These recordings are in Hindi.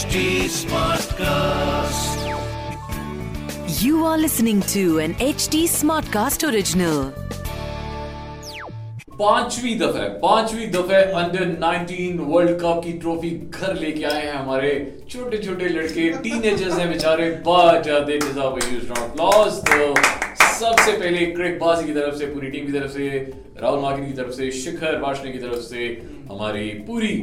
HD Smartcast. You are listening to an HD Smartcast original. पांचवी दफे पांचवी दफे अंडर 19 वर्ल्ड कप की ट्रॉफी घर लेके आए हैं हमारे छोटे छोटे लड़के टीनेजर्स हैं बेचारे बट दे डिजर्व अप्लॉज तो सबसे पहले क्रिक बाजी की तरफ़ से पूरी टीम की तरफ़ से राहुल माकिन की तरफ़ से शिखर वाशने की तरफ़ से हमारी पूरी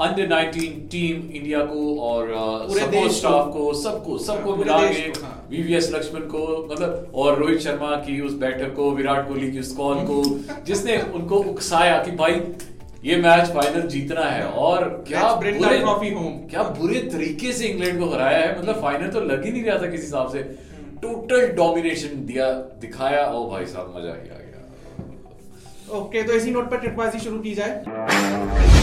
अंडर 19 टीम इंडिया को और सपोर्ट स्टाफ को। सबको सबको मिला के हाँ। वीवीएस लक्ष्मण को मतलब और रोहित शर्मा की उस बैठक को विराट कोहली की उस कॉल को जिसने उनको उकसाया कि भाई ये मैच फाइनल जीतना है और क्या बुरे trophy home. क्या बुरे तरीके से इंग्लैंड को हराया है मतलब फाइनल तो लग ही नहीं रहा था किसी हिसाब से। टोटल डोमिनेशन दिया दिखाया और भाई साहब मज़ा ही आ गया। ओके तो इसी नोट पर टिटबाजी शुरू की जाए।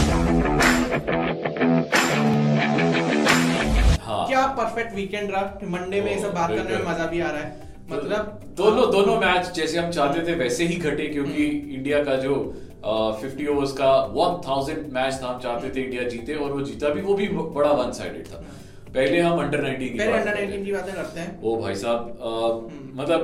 हाँ। क्या परफेक्ट वीकेंड रहा? मंडे में ये सब बात करने में मज़ा भी आ रहा है। मतलब दोनों दोनों मैच जैसे हम चाहते थे वैसे ही घटे क्योंकि इंडिया का जो फिफ्टी ओवर्स का वन थाउज़ेंड मैच था हम चाहते थे इंडिया जीते और वो जीता भी वो भी बड़ा वन साइडेड था। पहले हम अंडर 19 की पहले अंडर करते 19 हैं। की बातें करते हैं। ओ भाई साहब मतलब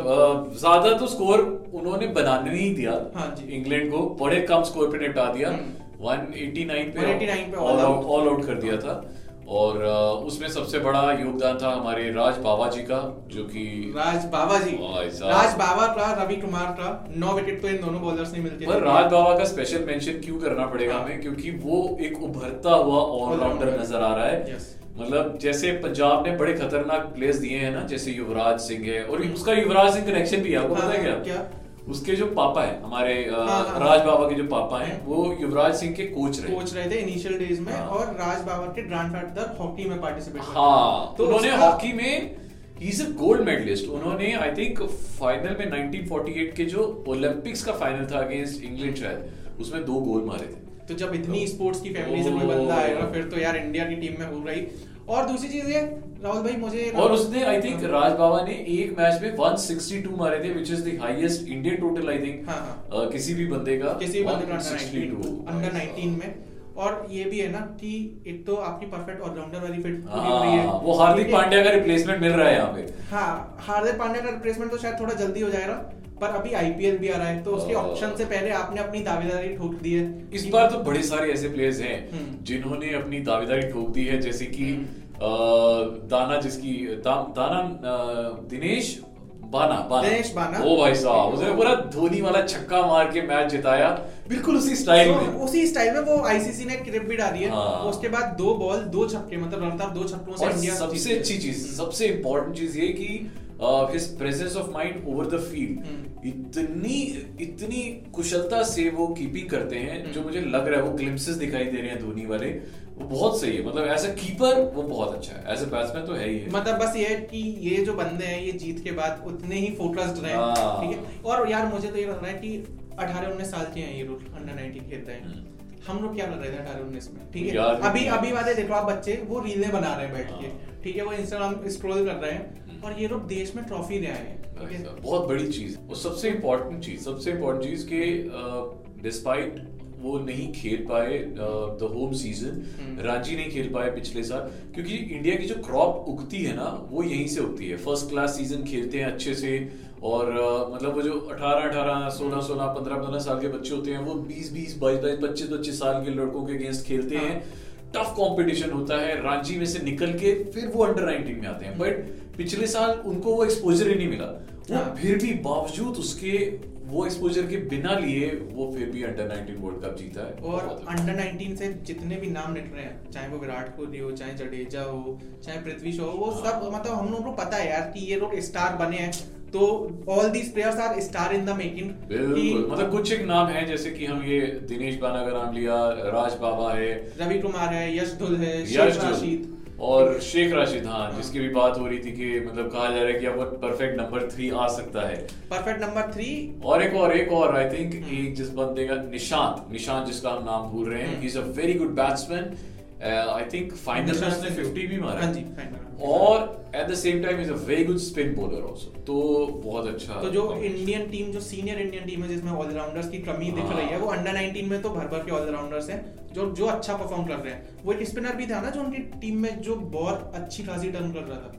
ज़्यादा तो स्कोर उन्होंने बनाने नहीं दिया। हाँ जी। इंग्लैंड को बड़े कम स्कोर पे निपटा दिया। हम्म। 189 पे 189 पे ऑल आउट ऑल आउट कर दिया था। और उसमें सबसे बड़ा योगदान था हमारे राज बाबा जी का जो कि राज बाबा जी राज बाबा का रवि कुमार का नौ विकेट तो इन दोनों बॉलर्स नहीं मिलते पर राज बाबा का स्पेशल मेंशन क्यों करना पड़ेगा हाँ। हमें? क्योंकि वो एक उभरता हुआ ऑलराउंडर नज़र आ रहा है। मतलब जैसे पंजाब ने बड़े खतरनाक प्लेयर्स दिए हैं ना जैसे युवराज सिंह है और उसका युवराज सिंह कनेक्शन भी है आपको पता है हाँ, क्या? उसके जो पापा है हमारे हाँ, हाँ, राज हाँ। बाबा के जो पापा हैं वो युवराज सिंह के कोच रहे कोच रहे थे इनिशियल डेज़ में हाँ। और राज बाबा के ग्रैंडफादर हॉकी में पार्टिसिपेट हाँ तो उन्होंने हॉकी में इज़ अ गोल्ड मेडलिस्ट उन्होंने आई थिंक फाइनल में 1948 के जो ओलंपिक्स का फाइनल था अगेंस्ट इंग्लैंड शायद उसमें दो गोल मारे थे तो जब इतनी स्पोर्ट्स की फैमिली से कोई बंदा आएगा फिर तो यार इंडिया की टीम में हो। रही और दूसरी चीज़ ये राहुल भाई मुझे और उसने आई थिंक राज बाबा ने एक मैच में 162 मारे थे which is the highest Indian total I think हाँ, हाँ। किसी भी बंदे का किसी बंदे का 162 अंडर 19 में। और ये भी है ना कि एक तो आपकी परफेक्ट ऑलराउंडर वाली फिट हाँ, हो रही है। वो हार्दिक पांड्या का रिप्लेसमेंट मिल रहा है यहाँ पे। हाँ हार्दिक पांड्या का रिप्लेसमेंट तो शायद थोड़ा जल्दी हो जाएगा पर अभी आईपीएल भी आ रहा है तो उसके हाँ। ऑप्शन से पहले आपने अपनी दावेदारी ठोक दी है। इस बार तो बड़े सारे ऐसे प्लेयर्स हैं हम्म। जिन्होंने अपनी दावेदारी ठोक दी है जैसे कि दाना जिसकी दा, दाना दिनेश बाना बाना। दिनेश बाना। ओ भाई साहब उसने पूरा धोनी वाला छक्का मार के मैच जिताया। बिल्कुल उसी स्टाइल तो में। उसी स्टाइल में वो आईसीसी ने क्रिप भी डाली है। हाँ। उसके बाद दो बॉल दो छक्के मतलब लगातार दो छक्कों से इंडिया सबसे अच्छी चीज़ सबसे इम्पोर्टेंट चीज़ ये कि his presence of mind over the field hmm. इतनी इतनी कुशलता से वो कीपिंग करते हैं जो मुझे लग रहा है वो ग्लिम्सेस दिखाई दे रहे हैं धोनी वाले वो बहुत सही है। मतलब एज अ कीपर वो बहुत अच्छा है। एज अ बैट्समैन तो है ही है। मतलब बस ये है कि ये जो बंदे हैं ये जीत के बाद उतने ही फोकस्ड रहे हाँ। ठीक है? और यार मुझे तो ये लग रहा है कि 18 19 साल के हैं ये रूल अंडर 19 खेलते हैं हम्म। हम लोग क्या कर रहे थे 18 19 में ठीक है अभी है। अभी वाले देखो आप बच्चे वो रीलें बना रहे हैं बैठ के हाँ। ठीक है वो इंस्टाग्राम स्क्रॉल कर रहे हैं हम्म। और ये लोग देश में ट्रॉफी ले आए हैं बहुत बड़ी चीज़ और सबसे इम्पोर्टेंट चीज़ सबसे इम्पोर्टेंट चीज़ के डिस्पाइट वो नहीं खेल पाए द होम सीज़न। रांची नहीं खेल पाए पिछले साल क्योंकि इंडिया की जो क्रॉप उगती है ना वो यहीं से उगती है फ़र्स्ट क्लास सीज़न खेलते हैं अच्छे से और अ, मतलब वो जो 18 18 16 16 15 15 साल के बच्चे होते हैं वो 20 20 22 22 25 25 साल के लड़कों के अगेंस्ट खेलते हाँ। हैं टफ कंपटीशन होता है रांची में से निकल के फिर वो अंडर 19 में आते हैं बट पिछले साल उनको वो एक्सपोजर ही नहीं मिला वो हाँ। फिर भी बावजूद उसके वो एक्सपोजर के बिना लिए वो फिर भी अंडर 19 वर्ल्ड कप जीता है। और अच्छा। अंडर 19 से जितने भी नाम निकल रहे हैं चाहे वो विराट कोहली हो चाहे जडेजा हो चाहे पृथ्वी शो हो वो हाँ। सब मतलब हम लोगों को पता है यार कि ये लोग स्टार बने हैं। तो all these players are star in the making मतलब कुछ एक नाम है जैसे कि हम ये दिनेश बाना का नाम लिया राज बाबा है। रवि कुमार है यश धुल है यश राशिद। और शेख राशिद हाँ जिसकी भी बात हो रही थी कि मतलब कहा जा रहा है कि अब वो परफेक्ट नंबर थ्री आ सकता है परफेक्ट नंबर थ्री और एक और एक और आई थिंक। एक जिस बंदे का निशांत निशांत जिसका हम नाम भूल रहे हैं। Is a very good batsman I think final में उसने 50 भी मारा हाँ। जी और at the same time is a very good spin bowler also तो बहुत अच्छा तो जो इंडियन टीम जो सीनियर इंडियन टीम है जिसमें ऑलराउंडर्स की कमी दिख रही है वो अंडर 19 में तो भर भर के ऑलराउंडर्स हैं जो जो अच्छा परफॉर्म कर रहे हैं। वो एक स्पिनर भी था ना जो उनकी टीम में जो बहुत अच्छी खासी टर्न कर रहा था।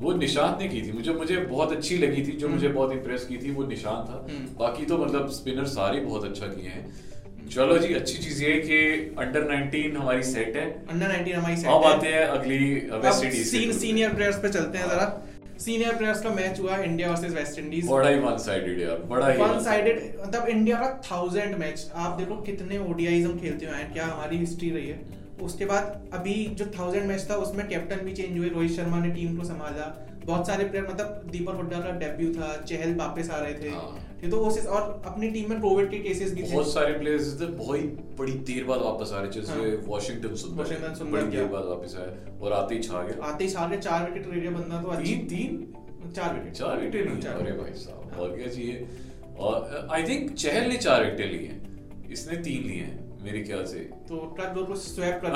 वो निशांत ने की थी मुझे मुझे बहुत अच्छी लगी थी जो हम्म। मुझे बहुत इंप्रेस की थी वो निशांत था। हम्म। बाकी तो मतलब स्पिनर सारे बहुत अच्छा किए हैं। चलो जी अच्छी चीज़ ये कि अंडर 19 हमारी सेट है। अंडर 19 हमारी सेट अब आते हैं अगली वेस्ट इंडीज सीन सीनियर प्लेयर्स पे चलते हैं जरा। सीनियर प्लेयर्स का मैच हुआ इंडिया वर्सेस वेस्ट इंडीज बड़ा ही वन साइडेड यार बड़ा ही वन साइडेड मतलब इंडिया का थाउज़ेंड मैच आप देखो कितने ओडीआईज हम खेलते हुए हैं क्या हमारी हिस्ट्री रही है। उसके बाद अभी जो थाउज़ेंड मैच था उसमें कैप्टन भी चेंज हुए रोहित शर्मा ने टीम को संभाला। बहुत सारे प्लेयर मतलब दीपक हुड्डा का डेब्यू था चहल वापस आ रहे थे। हाँ। तो वो और अपनी टीम में कोविड के केसेस भी थे। बहुत सारे प्लेयर्स थे बहुत ही बड़ी देर बाद वापस आ रहे जैसे हाँ। वॉशिंगटन सुंदर वॉशिंगटन सुंदर बड़ी देर बाद वापस आया और आते ही छा गया आते ही सारे चार विकेट ले लिया बंदा तो तीन? तीन? चार विकेट चार विकेट चार अरे भाई साहब और क्या चाहिए और आई थिंक चहल ने चार विकेट लिए इसने तीन लिए हैं। मेरे ख्याल से। तो कर दो तो स्वैप कर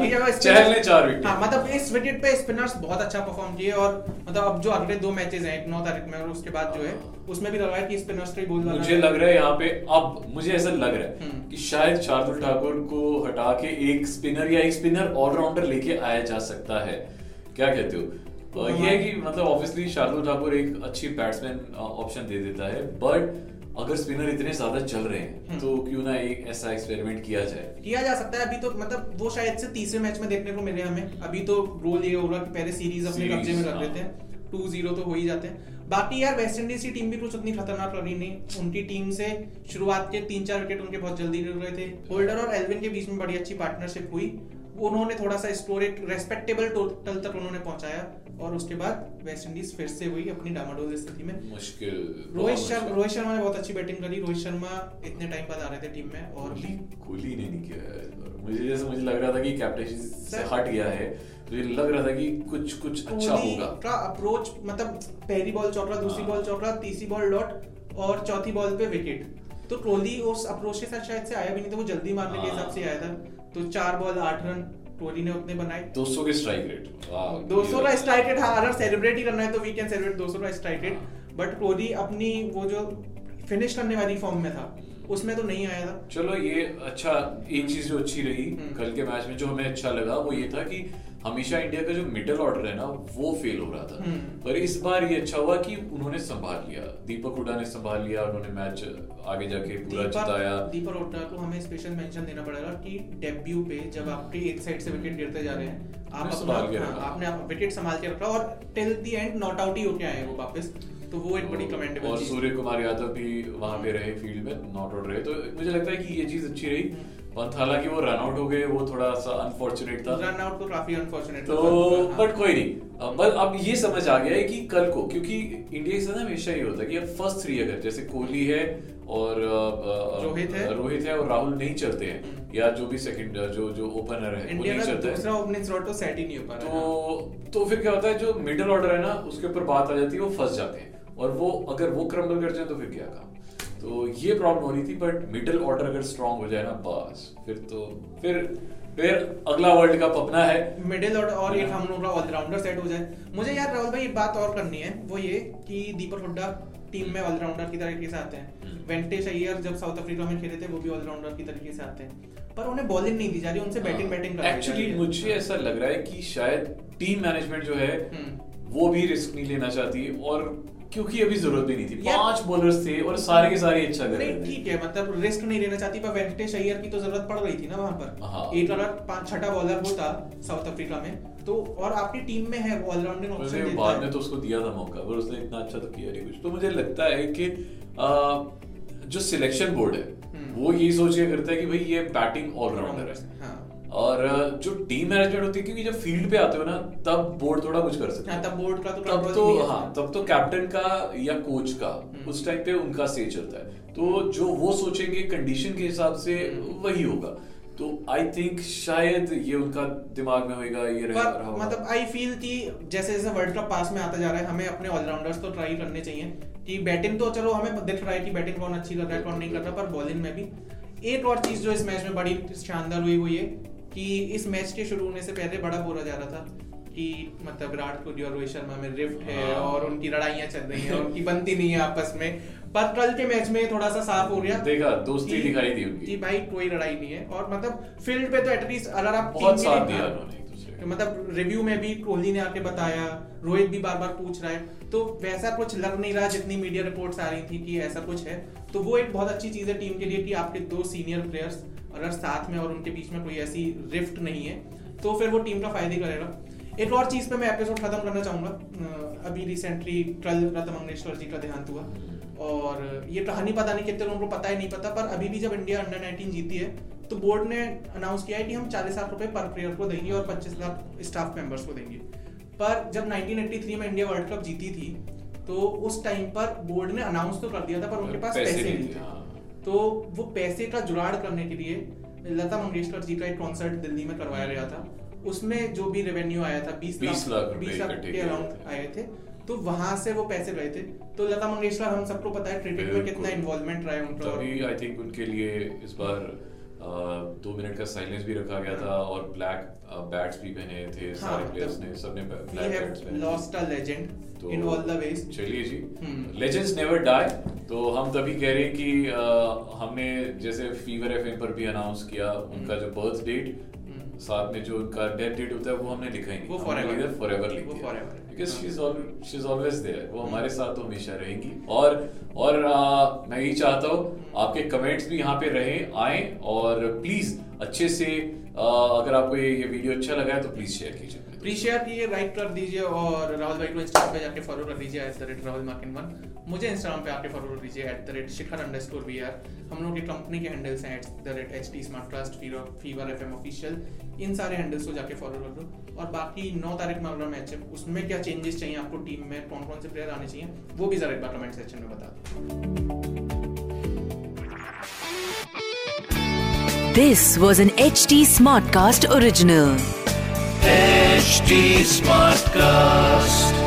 ठीक है बस चहल ने चार विकेट। हाँ मतलब इस विकेट पे स्पिनर्स बहुत अच्छा परफॉर्म किए और मतलब अब जो अगले दो मैचेस हैं एक नौ तारीख में और उसके बाद जो है उसमें भी लग रहा है कि स्पिनर्स का ही बोल मुझे लग रहा है यहाँ पे अब मुझे ऐसा लग रहा है हम्म। कि शायद शार्दुल ठाकुर को हटा के एक स्पिनर या एक स्पिनर ऑलराउंडर लेके आया जा सकता है। क्या कहते हो? ये है कि मतलब ऑब्वियसली शार्दुल ठाकुर एक अच्छी बैट्समैन ऑप्शन दे देता है बट अगर स्पिनर इतने ज़्यादा चल रहे हैं हम्म। तो क्यों ना एक ऐसा एक्सपेरिमेंट किया जाए? किया जा सकता है। अभी तो मतलब वो शायद से तीसरे मैच में देखने को मिले हमें। अभी तो रोल ये हो रहा कि पहले सीरीज़ अपने कब्जे में रख हाँ। लेते हैं। टू ज़ीरो तो हो ही जाते हैं। बाकी यार वेस्ट इंडीज की टीम भी कुछ उतनी खतरनाक लगी नहीं। उनकी टीम से शुरुआत के तीन चार विकेट उनके बहुत जल्दी गिर रहे थे। होल्डर और एल्विन के बीच में बड़ी अच्छी पार्टनरशिप हुई। उन्होंने थोड़ा सा स्कोर एक रेस्पेक्टेबल टोटल तक उन्होंने पहुँचाया और उसके बाद वेस्ट इंडीज फिर से हुई अपनी डामाडोल स्थिति में। मुश्किल रोहित शर्मा रोहित शर्मा ने बहुत अच्छी बैटिंग करी। रोहित शर्मा इतने टाइम बाद आ रहे थे टीम में और कोहली ने नहीं किया है। मुझे जैसे मुझे लग रहा था कि कैप्टनसी से हट गया है। तो ये लग रहा था कि कुछ कुछ अच्छा होगा। का अप्रोच मतलब पहली बॉल चौका दूसरी हाँ। बॉल चौका तीसरी बॉल डॉट और चौथी बॉल पे विकेट तो कोहली उस अप्रोच के साथ शायद से आया भी नहीं था वो जल्दी मारने के हाँ। हिसाब से आया था तो चार बॉल आठ रन कोहली ने उतने बनाए 200 के स्ट्राइक रेट वाह, 200 का स्ट्राइक रेट हाँ अगर सेलिब्रेट ही करना है तो वी कैन सेलिब्रेट 200 का स्ट्राइक रेट। बट कोहली अपनी वो जो फिनिश करने वाली फॉर्म में था उसमें तो नहीं आया था चलो ये अच्छा एक चीज़ जो अच्छी रही हम्म। कल के मैच में जो हमें अच्छा लगा वो ये था कि हमेशा इंडिया का जो मिडिल ऑर्डर है ना वो फेल हो रहा था। हम्म। पर इस बार ये अच्छा हुआ कि उन्होंने संभाल लिया। दीपक हुडा ने संभाल लिया उन्होंने मैच आगे जाके पूरा जिताया। दीपक हुड्डा को हमें स्पेशल मेंशन देना पड़ेगा कि डेब्यू पे जब आपके एक साइड से विकेट गिरते जा रहे हैं आप आपने अपना हाँ। आपने आप विकेट संभाल के रखा और till the end not out ही होके आए वो वापस। तो वो एक बड़ी कमेंडेबल और सूर्य कुमार यादव भी वहाँ पे रहे फ़ील्ड में नॉट आउट रहे। तो मुझे लगता है कि ये चीज़ अच्छी रही। पंत हालाँकि वो रन आउट हो गए वो थोड़ा सा अनफॉर्चुनेट था। रन आउट तो काफ़ी अनफॉर्चुनेट तो बट कोई नहीं। अब बस अब ये समझ आ गया है कि कल को क्योंकि इंडिया के साथ हमेशा ये होता है कि अब फ़र्स्ट थ्री अगर जैसे कोहली है और रोहित है। रोहित है और राहुल नहीं चलते हैं हम्म। या जो भी सेकंड जो जो ओपनर है वो नहीं चलता है। दूसरा ओपनिंग स्लॉट तो सेट ही नहीं हो पा रहा तो तो फिर क्या होता है जो मिडिल ऑर्डर है ना उसके ऊपर बात आ जाती है वो फंस जाते हैं। और वो अगर वो क्रम्बल कर जाए तो फिर क्या काम? तो ये प्रॉब्लम हो रही थी बट मिडिल ऑर्डर अगर स्ट्रांग हो जाए ना बस फिर तो फिर फिर अगला वर्ल्ड कप अपना है मिडिल ऑर्डर और एक। हम लोग का ऑलराउंडर सेट हो जाए मुझे यार राहुल भाई एक बात और करनी है वो ये कि दीपक हुड्डा टीम में ऑलराउंडर की तरीके से आते हैं। वेंकटेश अय्यर जब साउथ अफ्रीका में खेले थे वो भी ऑलराउंडर की तरीके से आते हैं पर उन्हें बॉलिंग नहीं दी जा रही उनसे बैटिंग बैटिंग एक्चुअली। मुझे ऐसा लग रहा है कि शायद टीम मैनेजमेंट जो है हम्म। वो भी रिस्क नहीं लेना चाहती और क्योंकि अभी ज़रूरत भी नहीं थी। पाँच बॉलर्स थे और सारे के सारे अच्छा कर रहे थे। ठीक है मतलब रिस्क नहीं लेना चाहती पर वेंकटेश अय्यर की तो ज़रूरत पड़ रही थी ना वहाँ हाँ। पर एक अगर पाँच छठा बॉलर होता साउथ अफ्रीका में। तो और आपकी टीम में है ऑलराउंडिंग ऑप्शन बाद में तो उसको दिया था मौका पर उसने इतना अच्छा तो किया नहीं कुछ। तो मुझे लगता है कि जो सिलेक्शन बोर्ड है हम्म। वो ये सोच के करता है कि भाई ये बैटिंग ऑलराउंडर है। हाँ। और जो टीम मैनेजमेंट होती है क्योंकि जब फ़ील्ड पे आते हो ना तब बोर्ड थोड़ा कुछ कर सकते हाँ, है तब बोर्ड का तो तब तो हाँ। तब तो कैप्टन का या कोच का हम्म। उस टाइम पे उनका से चलता है। तो जो वो सोचेंगे कंडीशन के हिसाब से हम्म। वही होगा। तो आई थिंक शायद ये उनका दिमाग में होएगा ये रहा होगा। मतलब आई फील कि जैसे जैसे वर्ल्ड कप पास में आता जा रहा है हमें अपने ऑलराउंडर्स तो ट्राई करने चाहिए। कि बैटिंग तो चलो हमें दिख रहा है कि बैटिंग कौन अच्छी कर रहा है कौन नहीं कर रहा पर बॉलिंग में भी। एक और चीज़ जो इस मैच में बड़ी शानदार हुई वो ये कि इस मैच के शुरू होने से पहले बड़ा बोला जा रहा था कि मतलब विराट कोहली और रोहित शर्मा में रिफ्ट है हाँ। और उनकी लड़ाइयाँ चल रही हैं और उनकी बनती नहीं है आपस में। पर कल के मैच में थोड़ा सा साफ़ हो गया देखा दोस्ती दिखाई दी उनकी। कि भाई कोई लड़ाई नहीं है और मतलब फ़ील्ड पे तो एटलीस्ट अगर आप बहुत साथ दिया उन्होंने। मतलब रिव्यू में भी कोहली ने आके बताया रोहित भी बार बार पूछ रहा है। तो वैसा कुछ लग नहीं रहा जितनी मीडिया रिपोर्ट्स आ रही थी कि ऐसा कुछ है। तो वो एक बहुत अच्छी चीज़ है टीम के लिए कि आपके दो सीनियर प्लेयर्स अगर साथ में और उनके बीच में कोई ऐसी रिफ्ट नहीं है तो फिर वो टीम का फ़ायदे करेगा। एक और चीज़ पे मैं एपिसोड खत्म करना चाहूँगा। अभी रिसेंटली कल लता मंगेशकर जी का देहांत हुआ। और ये कहानी पता नहीं कितने लोगों को पता है नहीं पता पर अभी भी जब इंडिया अंडर 19 जीती है तो बोर्ड ने अनाउंस किया है कि हम 40 लाख रुपए पर प्लेयर को देंगे और 25 लाख स्टाफ मेंबर्स को देंगे। पर जब 1983 में इंडिया वर्ल्ड कप जीती थी तो उस टाइम पर बोर्ड ने अनाउंस तो कर दिया था पर उनके पास पैसे, नहीं थे। हाँ। तो वो पैसे का जुगाड़ करने के लिए लता मंगेशकर जी का एक कॉन्सर्ट दिल्ली में करवाया गया था। उसमें जो भी रेवेन्यू आया था बीस बीस लाख बीस लाख के अराउंड आए थे। तो वहाँ से वो पैसे गए थे। तो लता मंगेशकर हम सबको पता है क्रिकेट में कितना इन्वॉल्वमेंट रहा है उनका आई थिंक उनके लिए इस बार दो मिनट का साइलेंस भी रखा गया था और ब्लैक बैट्स भी पहने थे हाँ, सारे प्लेयर्स ने सबने ब्लैक बैट्स पहने a legend तो in all the ways चलिए जी हम्म। लेजेंड्स नेवर डाई तो हम तभी कह रहे हैं कि हमने जैसे फीवर एफएम पर भी अनाउंस किया उनका जो बर्थ डेट हम्म। साथ में जो उनका डेथ डेट होता है वो हमने लिखा ही नहीं वो forever। फॉरएवर लिख दिया। Because she is she is always there वो हमारे साथ तो हमेशा रहेंगी। और और आ, मैं यही चाहता हूँ आपके कमेंट्स भी यहाँ पे रहे आए और प्लीज़ अच्छे से आ, अगर आपको ये, ये वीडियो अच्छा लगा है तो प्लीज़ शेयर कीजिए। प्लीज़ शेयर लाइक कर दीजिए और राहुल भाई को इंस्टाग्राम पे जाके फॉलो कर दीजिए एट द रेट राहुल मार्किन वन मुझे इंस्टाग्राम पे आके फॉलो कर दीजिए at the rate Shikhar underscore score we are हम लोग की कंपनी के हैंडल्स हैं at the rate H T smart cast fever F M official इन सारे हैंडल्स को जाके फॉलो कर दो। और बाकी नौ तारीख में अगला मैच है उसमें क्या चेंजेस चाहिए आपको टीम में? कौन कौन से प्लेयर आने चाहिए? वो भी जरा एक बार कमेंट सेक्शन में बता दो। This was an HT Smartcast original. HD Smartcast.